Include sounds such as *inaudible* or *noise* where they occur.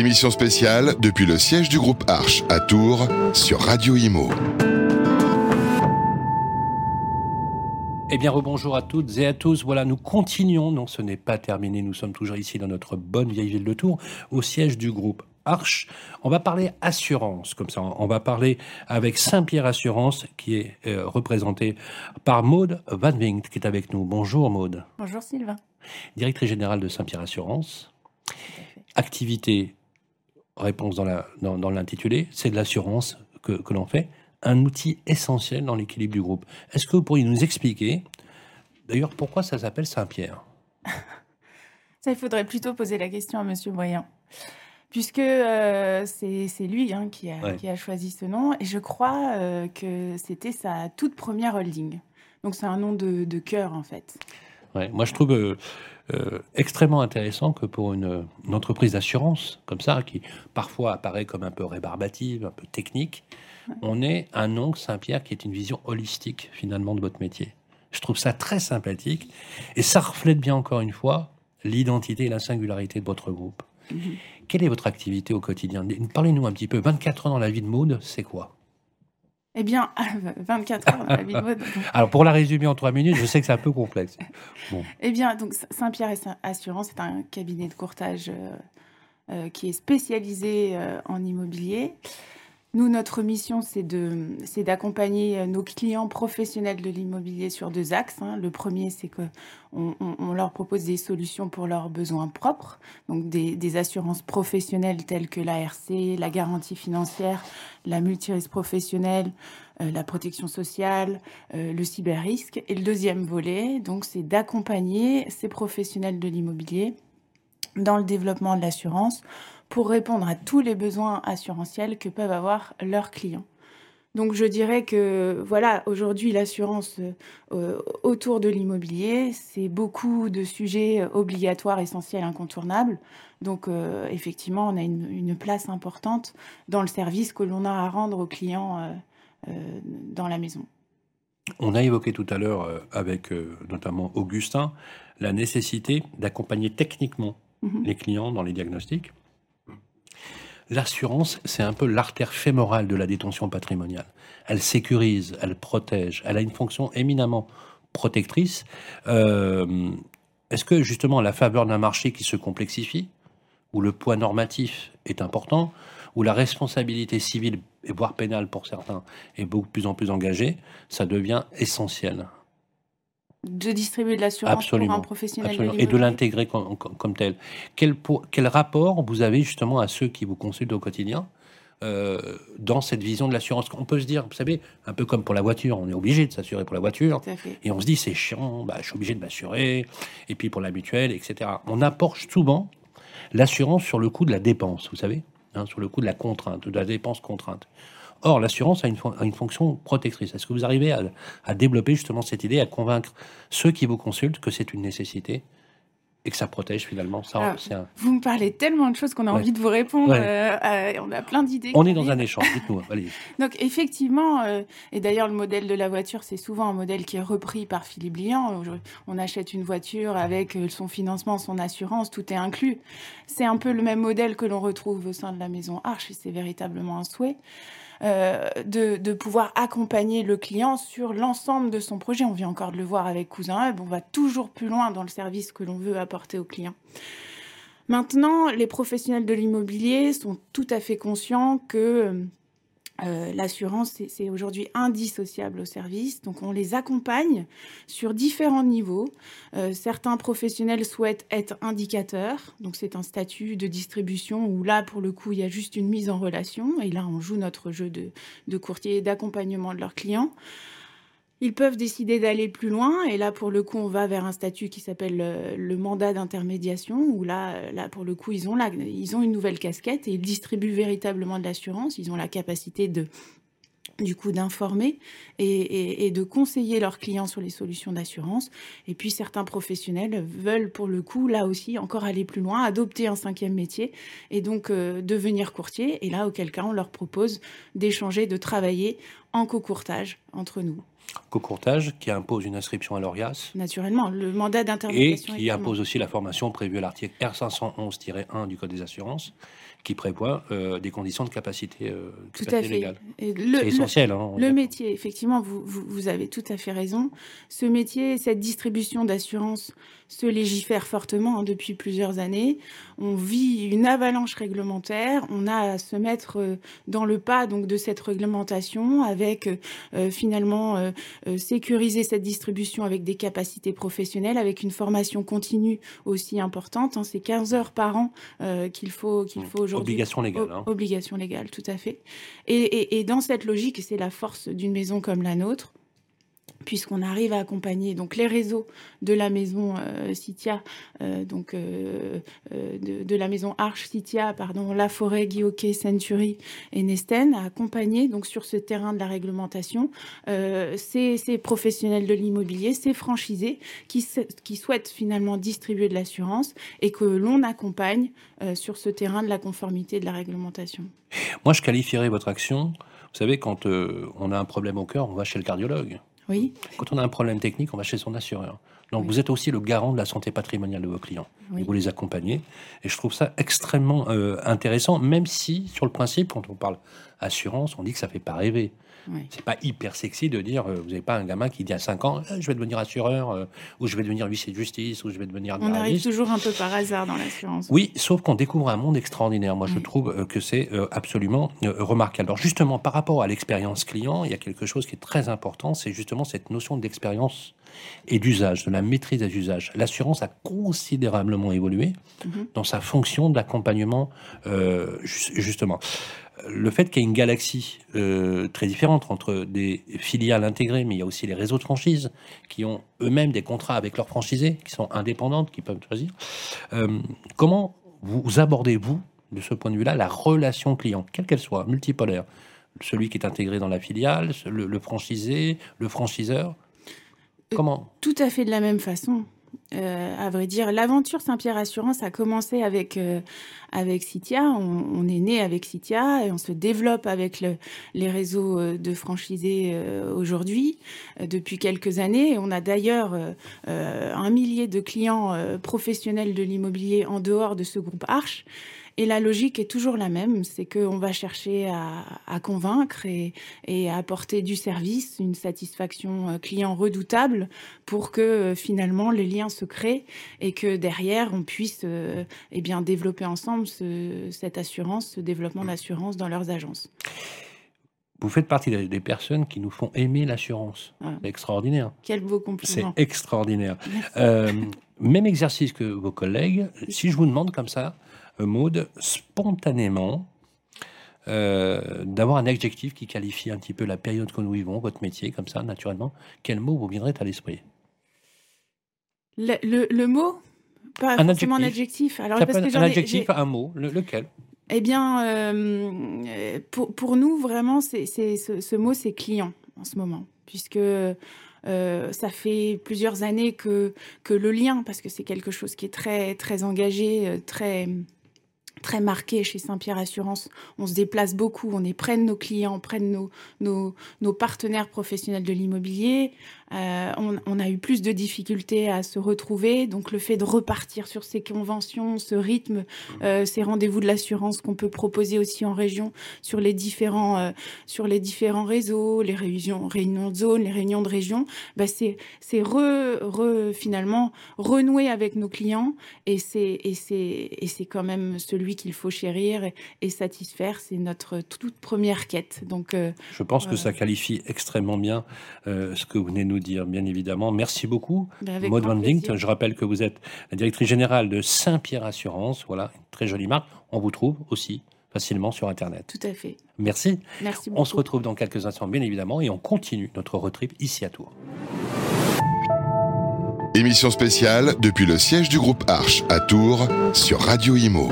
Émission spéciale depuis le siège du groupe Arche à Tours sur Radio Imo. Eh bien, rebonjour à toutes et à tous. Voilà, nous continuons. Non, ce n'est pas terminé. Nous sommes toujours ici dans notre bonne vieille ville de Tours, au siège du groupe Arche. On va parler assurance, comme ça. On va parler avec Saint-Pierre Assurance, qui est euh, représenté par Maude Van Winkt, qui est avec nous. Bonjour Maude. Bonjour Sylvain. Directrice générale de Saint-Pierre Assurance. Activité, réponse dans l'intitulé, dans, c'est de l'assurance que, que l'on fait un outil essentiel dans l'équilibre du groupe. Est-ce que vous pourriez nous expliquer, d'ailleurs, pourquoi ça s'appelle Saint-Pierre? Ça, il faudrait plutôt poser la question à Monsieur Voyant. Puisque euh, c'est lui hein, qui, a, qui, a, choisi ce nom, et je crois euh, que c'était sa toute première holding. Donc c'est un nom de, de, cœur en fait. Ouais, moi je trouve euh, extrêmement intéressant que pour une, une entreprise d'assurance comme ça, qui parfois apparaît comme un peu rébarbative, un peu technique, on est un nom Saint-Pierre qui est une vision holistique finalement de votre métier. Je trouve ça très sympathique et ça reflète bien encore une fois l'identité et la singularité de votre groupe. Mhm. Quelle est votre activité au quotidien? Parlez-nous un petit peu. 24 ans dans la vie de Maude, c'est quoi? Eh bien, 24 heures dans la vie de. *laughs* Alors, pour la résumer en trois minutes, je sais que c'est un peu complexe. *laughs* Eh bien, donc Saint-Pierre Assurance c'est un cabinet de courtage euh, euh, qui est spécialisé euh, en immobilier. Nous, notre mission, c'est d'accompagner nos clients professionnels de l'immobilier sur deux axes. Hein. Le premier, c'est qu'on on, leur propose des solutions pour leurs besoins propres, donc des, assurances professionnelles telles que l'ARC, la garantie financière, la multirisque professionnelle, euh, la protection sociale, euh, le cyber-risque. Et le deuxième volet, donc, c'est d'accompagner ces professionnels de l'immobilier dans le développement de l'assurance pour répondre à tous les besoins assurantiels que peuvent avoir leurs clients. Donc je dirais que voilà, aujourd'hui l'assurance euh, autour de l'immobilier, c'est beaucoup de sujets obligatoires, essentiels, incontournables. Donc euh, effectivement, on a une, place importante dans le service que l'on a à rendre aux clients euh, dans la maison. On a évoqué tout à l'heure avec notamment Augustin la nécessité d'accompagner techniquement mhm. les clients dans les diagnostics. L'assurance, c'est un peu l'artère fémorale de la détention patrimoniale. Elle sécurise, elle protège, elle a une fonction éminemment protectrice. Euh, est-ce que justement, à la faveur d'un marché qui se complexifie, où le poids normatif est important, où la responsabilité civile voire pénale pour certains est beaucoup plus en plus engagée, ça devient essentiel? De distribuer de l'assurance pour un professionnel et de l'intégrer comme, tel. Quel, quel, rapport vous avez justement à ceux qui vous consultent au quotidien euh, dans cette vision de l'assurance? On peut se dire, vous savez, un peu comme pour la voiture, on est obligé de s'assurer pour la voiture, et on se dit c'est chiant, bah, je suis obligé de m'assurer, et puis pour la mutuelle, etc. On apporte souvent l'assurance sur le coût de la dépense, vous savez, hein, sur le coût de la contrainte, de la dépense contrainte. Or, l'assurance a une, fonction protectrice. Est-ce que vous arrivez à, développer justement cette idée, à convaincre ceux qui vous consultent que c'est une nécessité et que ça protège finalement ça, Vous me parlez tellement de choses qu'on a envie de vous répondre. Euh, on a plein d'idées. On est dans un échange, dites-nous. *laughs* Donc effectivement, euh, et d'ailleurs le modèle de la voiture, c'est souvent un modèle qui est repris par Philippe Lian. On achète une voiture avec euh, son financement, son assurance, tout est inclus. C'est un peu le même modèle que l'on retrouve au sein de la maison Arche et c'est véritablement un souhait. Euh, de, pouvoir accompagner le client sur l'ensemble de son projet. On vient encore de le voir avec Cousin Hub, on va toujours plus loin dans le service que l'on veut apporter au client. Maintenant, les professionnels de l'immobilier sont tout à fait conscients que euh, l'assurance, c'est aujourd'hui indissociable au service. Donc, on les accompagne sur différents niveaux. Euh, certains professionnels souhaitent être indicateurs. Donc, c'est un statut de distribution où là, pour le coup, il y a juste une mise en relation. Et là, on joue notre jeu de, de courtier et d'accompagnement de leurs clients. Ils peuvent décider d'aller plus loin, et là, pour le coup, on va vers un statut qui s'appelle le, mandat d'intermédiation, où là, là, pour le coup, ils ont, ils ont une nouvelle casquette et ils distribuent véritablement de l'assurance. Ils ont la capacité de du coup d'informer et, de conseiller leurs clients sur les solutions d'assurance. Et puis certains professionnels veulent pour le coup, là aussi, encore aller plus loin, adopter un cinquième métier et donc euh, devenir courtier. Et là, auquel cas, on leur propose d'échanger, de travailler en co-courtage entre nous. cocourtage qui impose une inscription à l'ORIAS. Naturellement, le mandat Et d'intermédiation. qui impose aussi la formation prévue à l'article R511-1 du Code des assurances, qui prévoit euh, des conditions de capacité, euh, Tout capacité à fait. légale. Et le- C'est le- essentiel. hein, Le est métier, effectivement, vous, vous, vous avez tout à fait raison. Ce métier, cette distribution d'assurance se légifère fortement hein, depuis plusieurs années. On vit une avalanche réglementaire. On a à se mettre euh, dans le pas donc de cette réglementation avec euh, finalement euh, euh, sécuriser cette distribution avec des capacités professionnelles, avec une formation continue aussi importante. hein. C'est 15 heures par an euh, qu'il faut qu'il faut aujourd'hui. Obligation légale. hein. Obligation légale, tout à fait. Et, et- et dans cette logique, c'est la force d'une maison comme la nôtre, puisqu'on arrive à accompagner donc les réseaux de la maison euh, Citia, euh, donc euh, euh, de, la maison Arche Citia, pardon, La Forêt, Guilloquet, Century et Nesten, à accompagner donc sur ce terrain de la réglementation ces, ces professionnels de l'immobilier, ces franchisés qui, qui souhaitent finalement distribuer de l'assurance et que l'on accompagne sur ce terrain de la conformité de la réglementation. Moi, je qualifierais votre action. Vous savez, quand on a un problème au cœur, on va chez le cardiologue. Quand on a un problème technique, on va chez son assureur. Donc, Oui. vous êtes aussi le garant de la santé patrimoniale de vos clients. Oui. Et vous les accompagnez. Et je trouve ça extrêmement euh, intéressant, même si, sur le principe, quand on parle assurance, on dit que ça fait pas rêver. oui. C'est pas hyper sexy de dire, euh, vous n'avez pas un gamin qui dit à 5 ans, Ah, je vais devenir assureur, euh, ou je vais devenir huissier de justice, ou je vais devenir On arrive toujours un peu par hasard dans l'assurance. Oui, sauf qu'on découvre un monde extraordinaire. Moi, je trouve euh, que c'est euh, absolument euh, remarquable. Alors, justement, par rapport à l'expérience client, il y a quelque chose qui est très important, c'est justement cette notion d'expérience et d'usage, de la maîtrise des usages. L'assurance a considérablement évolué Mhm. dans sa fonction d'accompagnement, euh, ju- justement. Le fait qu'il y ait une galaxie euh, très différente entre des filiales intégrées, mais il y a aussi les réseaux de franchise qui ont eux-mêmes des contrats avec leurs franchisés, qui sont indépendantes, qui peuvent choisir. Euh, comment vous abordez-vous, de ce point de vue-là, la relation client, quelle qu'elle soit, multipolaire? Celui qui est intégré dans la filiale, le, le franchisé, le franchiseur? Comment Tout à fait de la même façon. Euh, à vrai dire, l'aventure Saint-Pierre Assurance a commencé avec euh, avec Citia. On, on est né avec Citia et on se développe avec le- les réseaux euh, de franchisés euh, aujourd'hui euh, depuis quelques années. On a d'ailleurs euh, euh, un millier de clients euh, professionnels de l'immobilier en dehors de ce groupe Arche. Et la logique est toujours la même, c'est qu'on va chercher à, à convaincre et, et à apporter du service, une satisfaction euh, client redoutable pour que euh, finalement les liens se créent et que derrière on puisse euh, eh bien développer ensemble ce- cette assurance, ce développement d'assurance dans leurs agences. Vous faites partie des, personnes qui nous font aimer l'assurance. Ah. C'est extraordinaire. Quel beau C'est compliment. extraordinaire. Merci. Euh, même exercice que vos collègues. Si je vous demande comme ça, Maude, spontanément, euh, d'avoir un adjectif qui qualifie un petit peu la période que nous vivons, votre métier, comme ça, naturellement, quel mot vous viendrait à l'esprit? Le, le- le mot? Pas Un forcément un adjectif. adjectif. Alors, parce que un adjectif, un mot, le- lequel? Eh bien, euh, pour, pour nous, vraiment, c'est, ce, ce mot, c'est client en ce moment, puisque euh, ça fait plusieurs années que, que le lien, parce que c'est quelque chose qui est très, très engagé, très, très marqué chez Saint-Pierre Assurance. On se déplace beaucoup, on est près nos clients, près de nos partenaires professionnels de l'immobilier. Euh, on, on a eu plus de difficultés à se retrouver, donc le fait de repartir sur ces conventions, ce rythme, euh, ces rendez-vous de l'assurance qu'on peut proposer aussi en région sur les différents, euh, sur les différents réseaux, les réunions, réunions de zone, les réunions de région, bah c'est c'est re, re- finalement renouer avec nos clients et c'est et c'est et c'est quand même celui qu'il faut chérir et, et satisfaire. C'est notre toute première quête. Donc Je pense que ça qualifie extrêmement bien ce que vous venez de nous dire, bien évidemment. Merci beaucoup. avec Maud je rappelle que vous êtes la directrice générale de Saint-Pierre Assurance. Voilà, une très jolie marque. On vous trouve aussi facilement sur Internet. Tout à fait. Merci. Merci beaucoup. On se retrouve dans quelques instants, bien évidemment, et on continue notre road trip ici à Tours. Émission spéciale depuis le siège du groupe Arche à Tours sur Radio Imo.